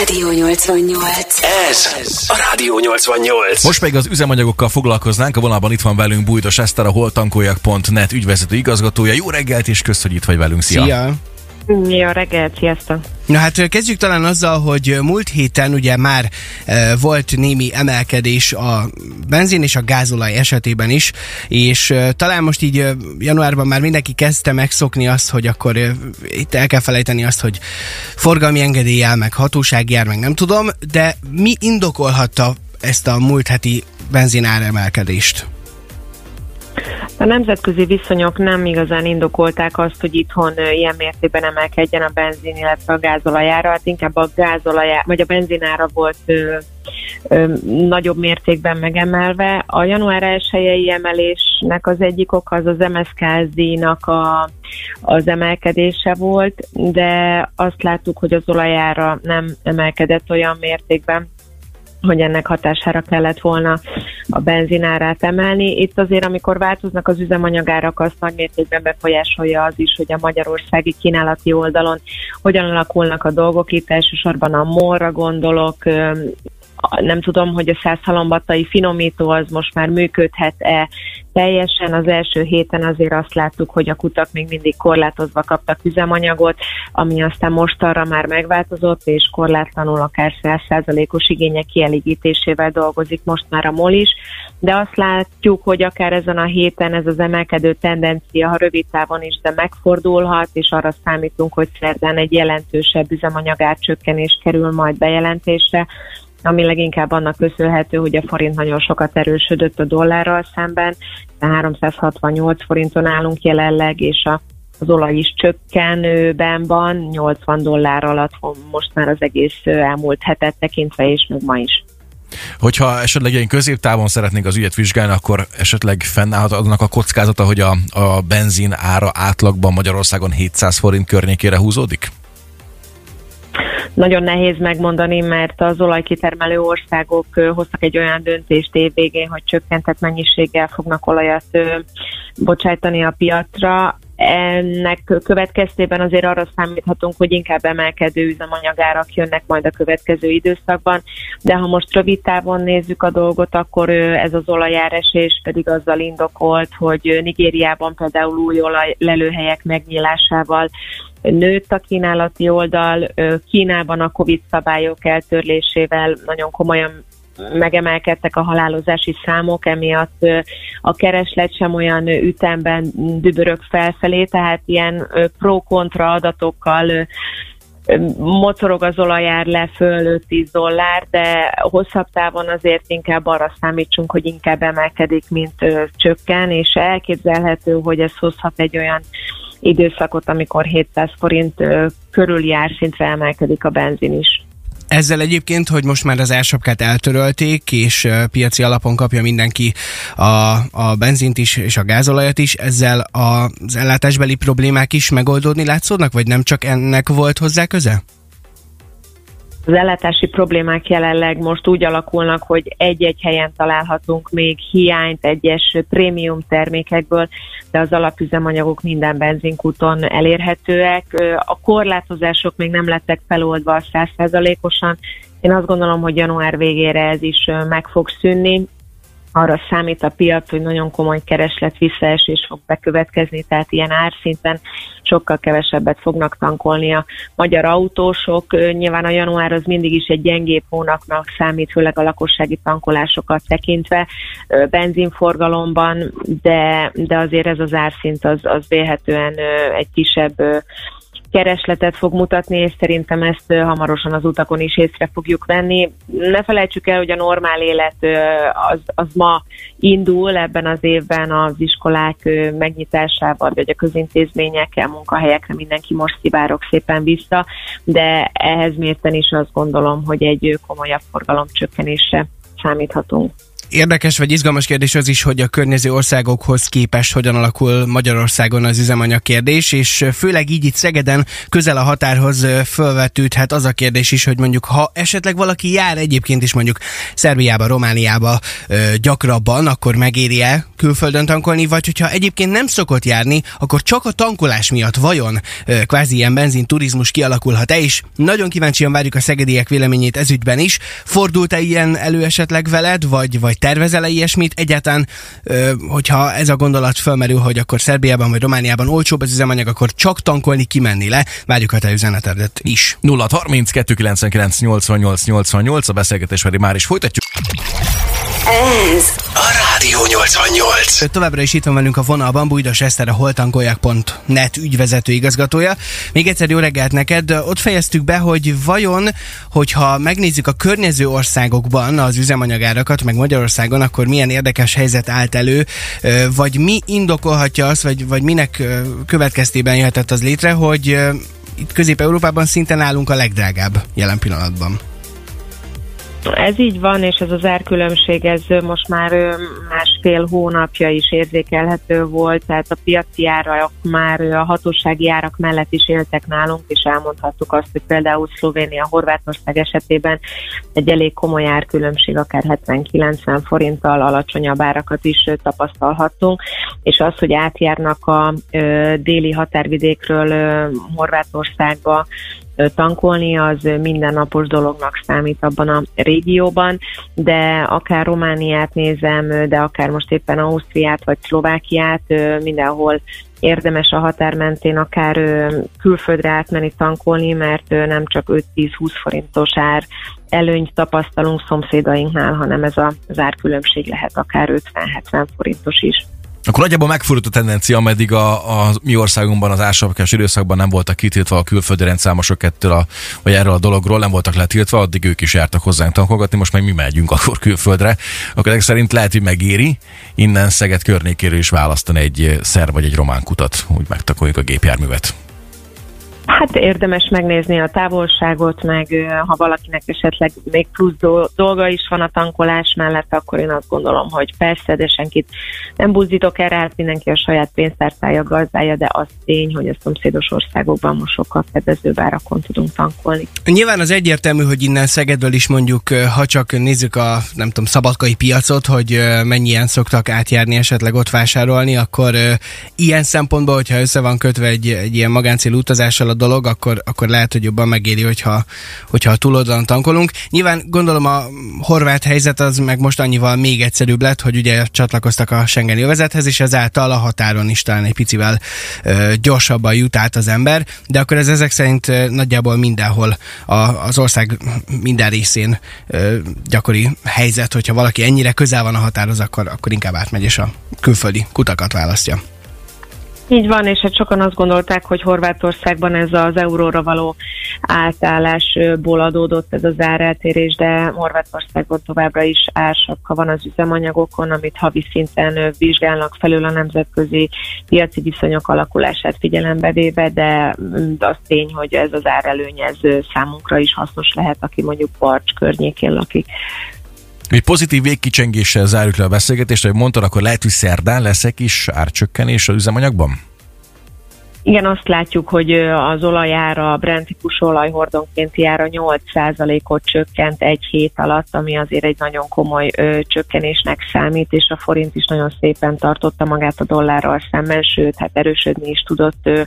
Rádió 88. Ez a Rádió 88. Most pedig az üzemanyagokkal foglalkoznánk, a vonalban itt van velünk Bújdos Eszter, a holtankoljak.net ügyvezető igazgatója. Jó reggelt, és kösz, hogy itt vagy velünk. Szia! Szia! Jó reggelt, sziasztok! Na hát kezdjük talán azzal, hogy múlt héten ugye már volt némi emelkedés a benzin és a gázolaj esetében is, és talán most így januárban már mindenki kezdte megszokni azt, hogy akkor itt el kell felejteni azt, hogy forgalmi engedéllyel, meg hatósági jár, meg nem tudom, de mi indokolhatta ezt a múlt heti benzinár emelkedést? A nemzetközi viszonyok nem igazán indokolták azt, hogy itthon ilyen mértékben emelkedjen a benzin, illetve a gázolajára, hát inkább a gázolajára, vagy a benzinára volt ö, ö, nagyobb mértékben megemelve. A január 1 emelésnek az egyik oka az az MSZK díjnak a, az emelkedése volt, de azt láttuk, hogy az olajára nem emelkedett olyan mértékben, hogy ennek hatására kellett volna a benzinárát emelni. Itt azért, amikor változnak az üzemanyagárak, azt nagy mértékben befolyásolja az is, hogy a magyarországi kínálati oldalon hogyan alakulnak a dolgok. Itt elsősorban a morra gondolok, nem tudom, hogy a százhalombatai finomító az most már működhet-e teljesen. Az első héten azért azt láttuk, hogy a kutak még mindig korlátozva kaptak üzemanyagot, ami aztán most arra már megváltozott, és korlátlanul akár 100%-os igények kielégítésével dolgozik most már a MOL is. De azt látjuk, hogy akár ezen a héten ez az emelkedő tendencia, ha rövid távon is, de megfordulhat, és arra számítunk, hogy szerdán egy jelentősebb üzemanyagárcsökkenés kerül majd bejelentésre ami leginkább annak köszönhető, hogy a forint nagyon sokat erősödött a dollárral szemben, 368 forinton állunk jelenleg, és a az olaj is csökkenőben van, 80 dollár alatt most már az egész elmúlt hetet tekintve, és még ma is. Hogyha esetleg ilyen középtávon szeretnénk az ügyet vizsgálni, akkor esetleg fennállhat annak a kockázata, hogy a, a benzin ára átlagban Magyarországon 700 forint környékére húzódik? Nagyon nehéz megmondani, mert az olajkitermelő országok hoztak egy olyan döntést évvégén, hogy csökkentett mennyiséggel fognak olajat bocsájtani a piacra. Ennek következtében azért arra számíthatunk, hogy inkább emelkedő üzemanyagárak jönnek majd a következő időszakban, de ha most rövid távon nézzük a dolgot, akkor ez az olajáresés pedig azzal indokolt, hogy Nigériában például új olajlelőhelyek megnyílásával nőtt a kínálati oldal, Kínában a COVID szabályok eltörlésével nagyon komolyan megemelkedtek a halálozási számok, emiatt a kereslet sem olyan ütemben dübörög felfelé, tehát ilyen pro-kontra adatokkal mocorog az olajár le föl 5-10 dollár, de hosszabb távon azért inkább arra számítsunk, hogy inkább emelkedik, mint csökken, és elképzelhető, hogy ez hozhat egy olyan időszakot, amikor 700 forint körül jár szintre emelkedik a benzin is. Ezzel egyébként, hogy most már az elsapkát eltörölték, és piaci alapon kapja mindenki a, a benzint is, és a gázolajat is, ezzel az ellátásbeli problémák is megoldódni látszódnak, vagy nem csak ennek volt hozzá köze? Az ellátási problémák jelenleg most úgy alakulnak, hogy egy-egy helyen találhatunk még hiányt egyes prémium termékekből, de az alapüzemanyagok minden benzinkúton elérhetőek. A korlátozások még nem lettek feloldva százszerzalékosan. Én azt gondolom, hogy január végére ez is meg fog szűnni arra számít a piac, hogy nagyon komoly kereslet visszaesés fog bekövetkezni, tehát ilyen árszinten sokkal kevesebbet fognak tankolni a magyar autósok. Nyilván a január az mindig is egy gyengébb hónapnak számít, főleg a lakossági tankolásokat tekintve benzinforgalomban, de, de azért ez az árszint az, az vélhetően egy kisebb keresletet fog mutatni, és szerintem ezt hamarosan az utakon is észre fogjuk venni. Ne felejtsük el, hogy a normál élet az, az ma indul ebben az évben az iskolák megnyitásával, vagy a közintézményekkel, munkahelyekre mindenki most szivárok szépen vissza, de ehhez mérten is azt gondolom, hogy egy komolyabb forgalomcsökkenésre számíthatunk. Érdekes vagy izgalmas kérdés az is, hogy a környező országokhoz képest hogyan alakul Magyarországon az üzemanyag kérdés, és főleg így itt Szegeden közel a határhoz fölvetődhet az a kérdés is, hogy mondjuk ha esetleg valaki jár egyébként is mondjuk Szerbiába, Romániába gyakrabban, akkor megéri-e külföldön tankolni, vagy hogyha egyébként nem szokott járni, akkor csak a tankolás miatt vajon kvázi ilyen benzin turizmus kialakulhat-e, és nagyon kíváncsian várjuk a szegediek véleményét ezügyben is. Fordult-e ilyen elő esetleg veled, vagy, vagy tervezel-e ilyesmit? Egyáltalán, hogyha ez a gondolat felmerül, hogy akkor Szerbiában vagy Romániában olcsóbb az üzemanyag, akkor csak tankolni kimenni le. Várjuk a te üzenetedet is. 0 30 299 88 88 a beszélgetés már is folytatjuk. Ez a Rádió 88. Továbbra is itt van velünk a vonalban Bújdos Eszter, a holtankoljak.net ügyvezető igazgatója. Még egyszer jó reggelt neked. Ott fejeztük be, hogy vajon, hogyha megnézzük a környező országokban az üzemanyagárakat, meg Magyarországon, akkor milyen érdekes helyzet állt elő, vagy mi indokolhatja azt, vagy, vagy minek következtében jöhetett az létre, hogy itt Közép-Európában szinte nálunk a legdrágább jelen pillanatban. Ez így van, és ez az árkülönbség, ez most már másfél hónapja is érzékelhető volt, tehát a piaci árak már a hatósági árak mellett is éltek nálunk, és elmondhattuk azt, hogy például Szlovénia, Horvátország esetében egy elég komoly árkülönbség, akár 70-90 forinttal alacsonyabb árakat is tapasztalhattunk, és az, hogy átjárnak a déli határvidékről Horvátországba, tankolni, az mindennapos dolognak számít abban a régióban, de akár Romániát nézem, de akár most éppen Ausztriát vagy Szlovákiát, mindenhol érdemes a határ mentén akár külföldre átmenni tankolni, mert nem csak 5-10-20 forintos ár előnyt tapasztalunk szomszédainknál, hanem ez az árkülönbség lehet akár 50-70 forintos is. Akkor nagyjából megfordult a tendencia, ameddig a, a mi országunkban az ásapkás időszakban nem voltak kitiltva a külföldi rendszámosok ettől a, vagy erről a dologról, nem voltak letiltva, addig ők is jártak hozzánk tankolgatni, most meg mi megyünk akkor külföldre. Akkor ezek szerint lehet, hogy megéri innen Szeged környékéről is választani egy szer vagy egy román kutat, úgy megtakoljuk a gépjárművet. Hát érdemes megnézni a távolságot, meg ha valakinek esetleg még plusz dolga is van a tankolás mellett, akkor én azt gondolom, hogy persze, de senkit nem buzdítok erre, hát mindenki a saját pénztárcája gazdája, de az tény, hogy a szomszédos országokban most sokkal kedvezőbb árakon tudunk tankolni. Nyilván az egyértelmű, hogy innen Szegedből is mondjuk, ha csak nézzük a nem tudom, szabadkai piacot, hogy mennyien szoktak átjárni, esetleg ott vásárolni, akkor ilyen szempontból, hogyha össze van kötve egy, egy ilyen magáncélú utazással a dolog, akkor, akkor lehet, hogy jobban megéri, hogyha, hogyha a túloldalon tankolunk. Nyilván gondolom a horvát helyzet az meg most annyival még egyszerűbb lett, hogy ugye csatlakoztak a Schengen övezethez, és ezáltal a határon is talán egy picivel ö, gyorsabban jut át az ember, de akkor ez ezek szerint nagyjából mindenhol a, az ország minden részén ö, gyakori helyzet, hogyha valaki ennyire közel van a határhoz, akkor, akkor inkább átmegy és a külföldi kutakat választja. Így van, és hát sokan azt gondolták, hogy Horvátországban ez az euróra való átállásból adódott ez az áreltérés, de Horvátországban továbbra is ársapka van az üzemanyagokon, amit havi szinten vizsgálnak felül a nemzetközi piaci viszonyok alakulását figyelembe véve, de az tény, hogy ez az árelőny ez számunkra is hasznos lehet, aki mondjuk Parcs környékén lakik. Mi pozitív végkicsengéssel zárjuk le a beszélgetést, hogy mondtad, akkor lehet, hogy szerdán leszek is árcsökkenés az üzemanyagban? Igen, azt látjuk, hogy az olajára, a Brent típusú olajhordonkénti ára 8%-ot csökkent egy hét alatt, ami azért egy nagyon komoly ö, csökkenésnek számít, és a forint is nagyon szépen tartotta magát a dollárral szemben, sőt, hát erősödni is tudott ö,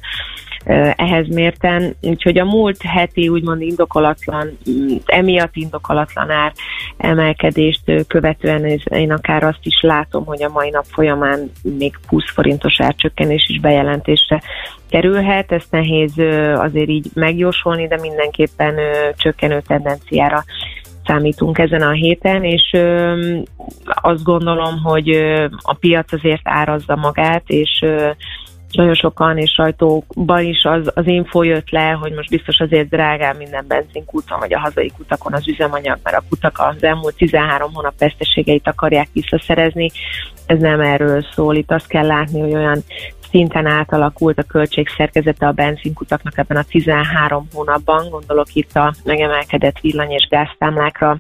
ehhez mérten. Úgyhogy a múlt heti úgymond indokolatlan, emiatt indokolatlan ár emelkedést követően én akár azt is látom, hogy a mai nap folyamán még 20 forintos árcsökkenés is bejelentésre kerülhet, ezt nehéz azért így megjósolni, de mindenképpen csökkenő tendenciára számítunk ezen a héten, és ö, azt gondolom, hogy ö, a piac azért árazza magát, és ö, nagyon sokan és sajtóban is az, az info jött le, hogy most biztos azért drágán minden benzinkúton vagy a hazai kutakon az üzemanyag, mert a kutak az elmúlt 13 hónap veszteségeit akarják visszaszerezni. Ez nem erről szól. Itt azt kell látni, hogy olyan szinten átalakult a költségszerkezete a benzinkutaknak ebben a 13 hónapban, gondolok itt a megemelkedett villany és gáztámlákra,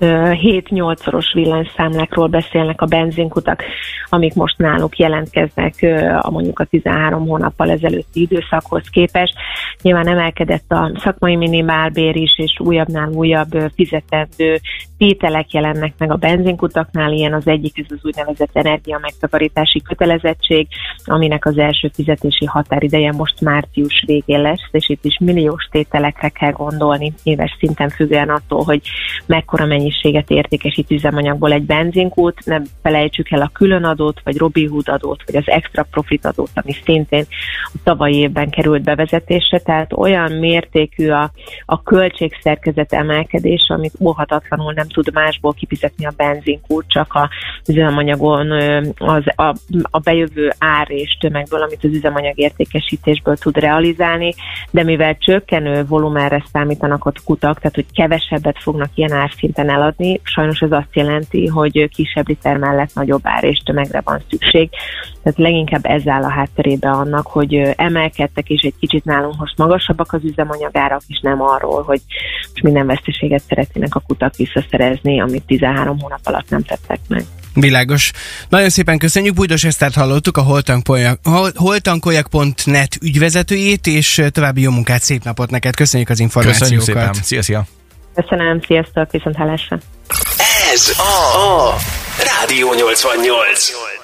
7-8-szoros villanyszámlákról beszélnek a benzinkutak, amik most náluk jelentkeznek a mondjuk a 13 hónappal ezelőtti időszakhoz képest. Nyilván emelkedett a szakmai minimálbér is, és újabbnál újabb fizetendő tételek jelennek meg a benzinkutaknál, ilyen az egyik, ez az úgynevezett energia megtakarítási kötelezettség, aminek az első fizetési határideje most március végén lesz, és itt is milliós tételekre kell gondolni, éves szinten függően attól, hogy mekkora mennyiséget értékesít üzemanyagból egy benzinkút, nem felejtsük el a különadót, vagy Robin Hood adót, vagy az extra profit adót, ami szintén a tavalyi évben került bevezetésre, tehát olyan mértékű a, a költségszerkezet emelkedés, amit óhatatlanul nem tud másból kifizetni a benzinkút, csak a üzemanyagon az, a, a bejövő ár és tömegből, amit az üzemanyag értékesítésből tud realizálni, de mivel csökkenő volumenre számítanak a kutak, tehát hogy kevesebbet fognak ilyen árszinten eladni, sajnos ez azt jelenti, hogy kisebb liter mellett nagyobb ár és tömegre van szükség. Tehát leginkább ez áll a hátterébe annak, hogy emelkedtek, és egy kicsit nálunk most magasabbak az üzemanyagárak, és nem arról, hogy most minden veszteséget szeretnének a kutak visszaszerezni, amit 13 hónap alatt nem tettek meg. Világos. Nagyon szépen köszönjük. Bújdos Esztert hallottuk, a holtankoljak.net ügyvezetőjét, és további jó munkát, szép napot neked. Köszönjük az információkat. Köszönjük szépen. Szia, szia. Köszönöm, sziasztok, viszont hallásra. Ez a, a Rádió 88.